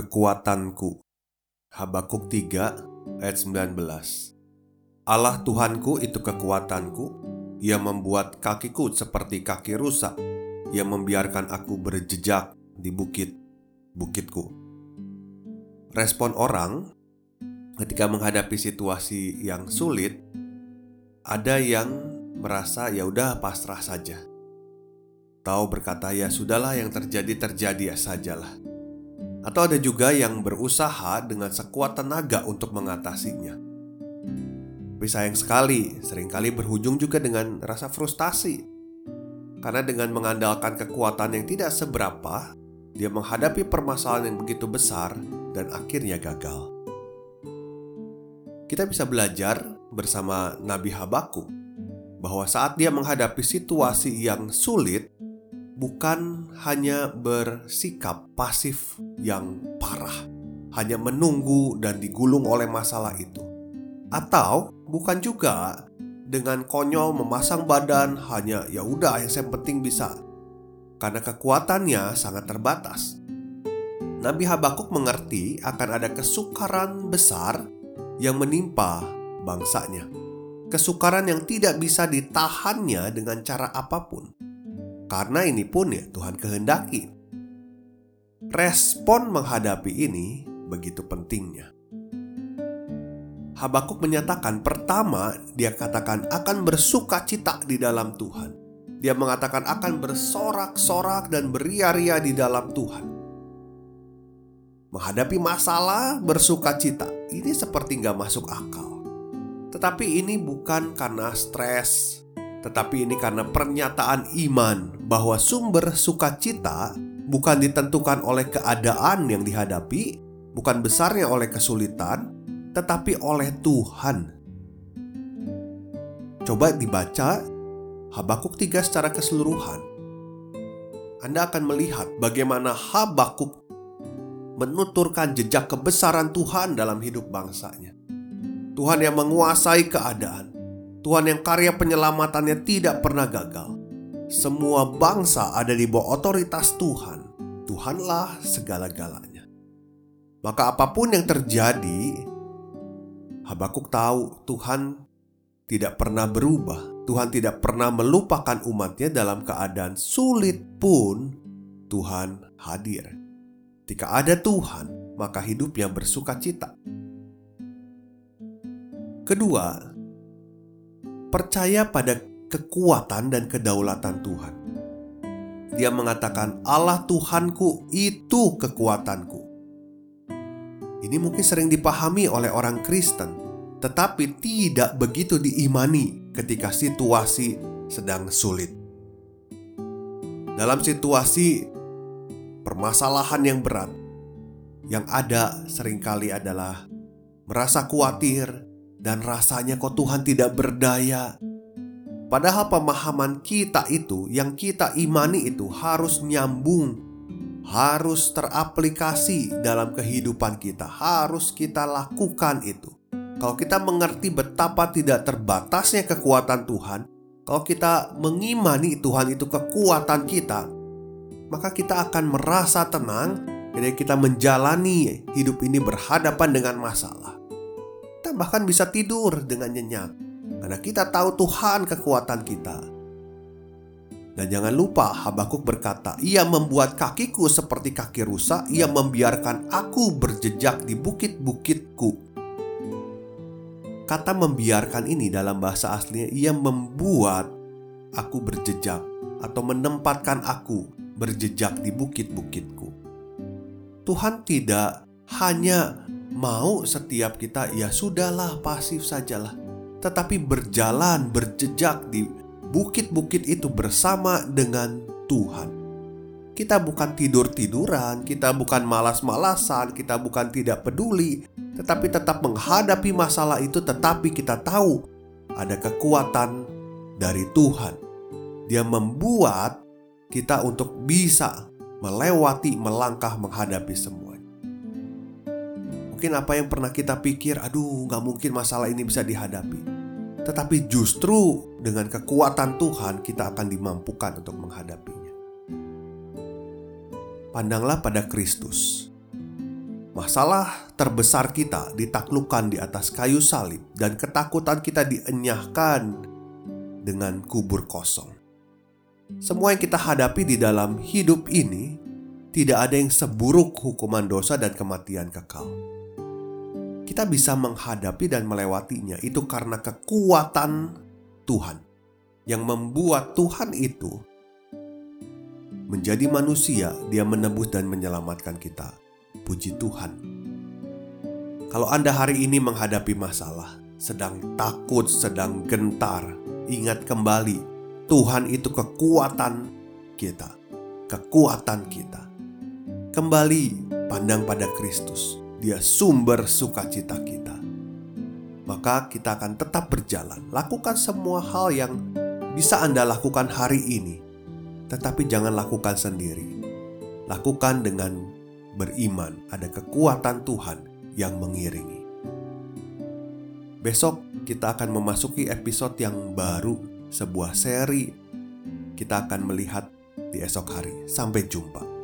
Kekuatanku. Habakuk 3 ayat 19 Allah Tuhanku itu kekuatanku. Ia membuat kakiku seperti kaki rusa Ia membiarkan aku berjejak di bukit bukitku. Respon orang ketika menghadapi situasi yang sulit ada yang merasa ya udah pasrah saja. Tahu berkata ya sudahlah yang terjadi terjadi ya sajalah atau ada juga yang berusaha dengan sekuat tenaga untuk mengatasinya. Tapi sayang sekali, sering kali berujung juga dengan rasa frustasi. Karena dengan mengandalkan kekuatan yang tidak seberapa, dia menghadapi permasalahan yang begitu besar dan akhirnya gagal. Kita bisa belajar bersama Nabi Habakuk bahwa saat dia menghadapi situasi yang sulit, bukan hanya bersikap pasif yang parah, hanya menunggu dan digulung oleh masalah itu, atau bukan juga dengan konyol memasang badan hanya ya udah yang penting bisa karena kekuatannya sangat terbatas. Nabi Habakuk mengerti akan ada kesukaran besar yang menimpa bangsanya. Kesukaran yang tidak bisa ditahannya dengan cara apa pun. Karena ini pun ya Tuhan kehendaki. Respon menghadapi ini begitu pentingnya. Habakuk menyatakan pertama dia katakan akan bersuka cita di dalam Tuhan. Dia mengatakan akan bersorak-sorak dan beria-ria di dalam Tuhan. Menghadapi masalah bersuka cita ini seperti nggak masuk akal. Tetapi ini bukan karena stres tetapi ini karena pernyataan iman bahwa sumber sukacita bukan ditentukan oleh keadaan yang dihadapi, bukan besarnya oleh kesulitan, tetapi oleh Tuhan. Coba dibaca Habakuk 3 secara keseluruhan. Anda akan melihat bagaimana Habakuk menuturkan jejak kebesaran Tuhan dalam hidup bangsanya. Tuhan yang menguasai keadaan, Tuhan yang karya penyelamatannya tidak pernah gagal. Semua bangsa ada di bawah otoritas Tuhan. Tuhanlah segala-galanya. Maka apa pun yang terjadi, Habakuk tahu Tuhan tidak pernah berubah. Tuhan tidak pernah melupakan umatnya dalam keadaan sulit pun Tuhan hadir. Jika ada Tuhan, maka hidupnya bersuka cita. Kedua, percaya pada kekuatan dan kedaulatan Tuhan. Dia mengatakan, "Allah Tuhanku itu kekuatanku." Ini mungkin sering dipahami oleh orang Kristen, tetapi tidak begitu diimani ketika situasi sedang sulit. Dalam situasi permasalahan yang berat, yang ada sering kali adalah merasa khawatir, dan rasanya kok Tuhan tidak berdaya. Padahal pemahaman kita itu, yang kita imani itu harus nyambung, harus teraplikasi dalam kehidupan kita, harus kita lakukan itu. Kalau kita mengerti betapa tidak terbatasnya kekuatan Tuhan, kalau kita mengimani Tuhan itu kekuatan kita, maka kita akan merasa tenang ketika kita menjalani hidup ini berhadapan dengan masalah bahkan bisa tidur dengan nyenyak karena kita tahu Tuhan kekuatan kita. Dan jangan lupa Habakuk berkata, Ia membuat kakiku seperti kaki rusa, Ia membiarkan aku berjejak di bukit-bukitku. Kata membiarkan ini dalam bahasa aslinya, Ia membuat aku berjejak atau menempatkan aku berjejak di bukit-bukitku. Tuhan tidak hanya mau setiap kita ya sudahlah pasif sajalah tetapi berjalan berjejak di bukit-bukit itu bersama dengan Tuhan. Kita bukan tidur-tiduran, kita bukan malas-malasan, kita bukan tidak peduli, tetapi tetap menghadapi masalah itu. Tetapi kita tahu ada kekuatan dari Tuhan. Dia membuat kita untuk bisa melewati, melangkah, menghadapi semua. Mungkin apa yang pernah kita pikir, aduh, nggak mungkin masalah ini bisa dihadapi. Tetapi justru dengan kekuatan Tuhan, kita akan dimampukan untuk menghadapi. Pandanglah pada Kristus. Masalah terbesar kita ditaklukkan di atas kayu salib dan ketakutan kita dienyahkan dengan kubur kosong. Semua yang kita hadapi di dalam hidup ini tidak ada yang seburuk hukuman dosa dan kematian kekal. Kita bisa menghadapi dan melewatinya itu karena kekuatan Tuhan yang membuat Tuhan itu menjadi manusia, Dia menebus dan menyelamatkan kita. Puji Tuhan. Kalau Anda hari ini menghadapi masalah, sedang takut, sedang gentar, ingat kembali, Tuhan itu kekuatan kita, kekuatan kita. Kembali pandang pada Kristus, Dia sumber sukacita kita. Maka kita akan tetap berjalan, lakukan semua hal yang bisa Anda lakukan hari ini tetapi jangan lakukan sendiri. Lakukan dengan beriman, ada kekuatan Tuhan yang mengiringi. Besok kita akan memasuki episode yang baru, sebuah seri. Kita akan melihat di esok hari. Sampai jumpa.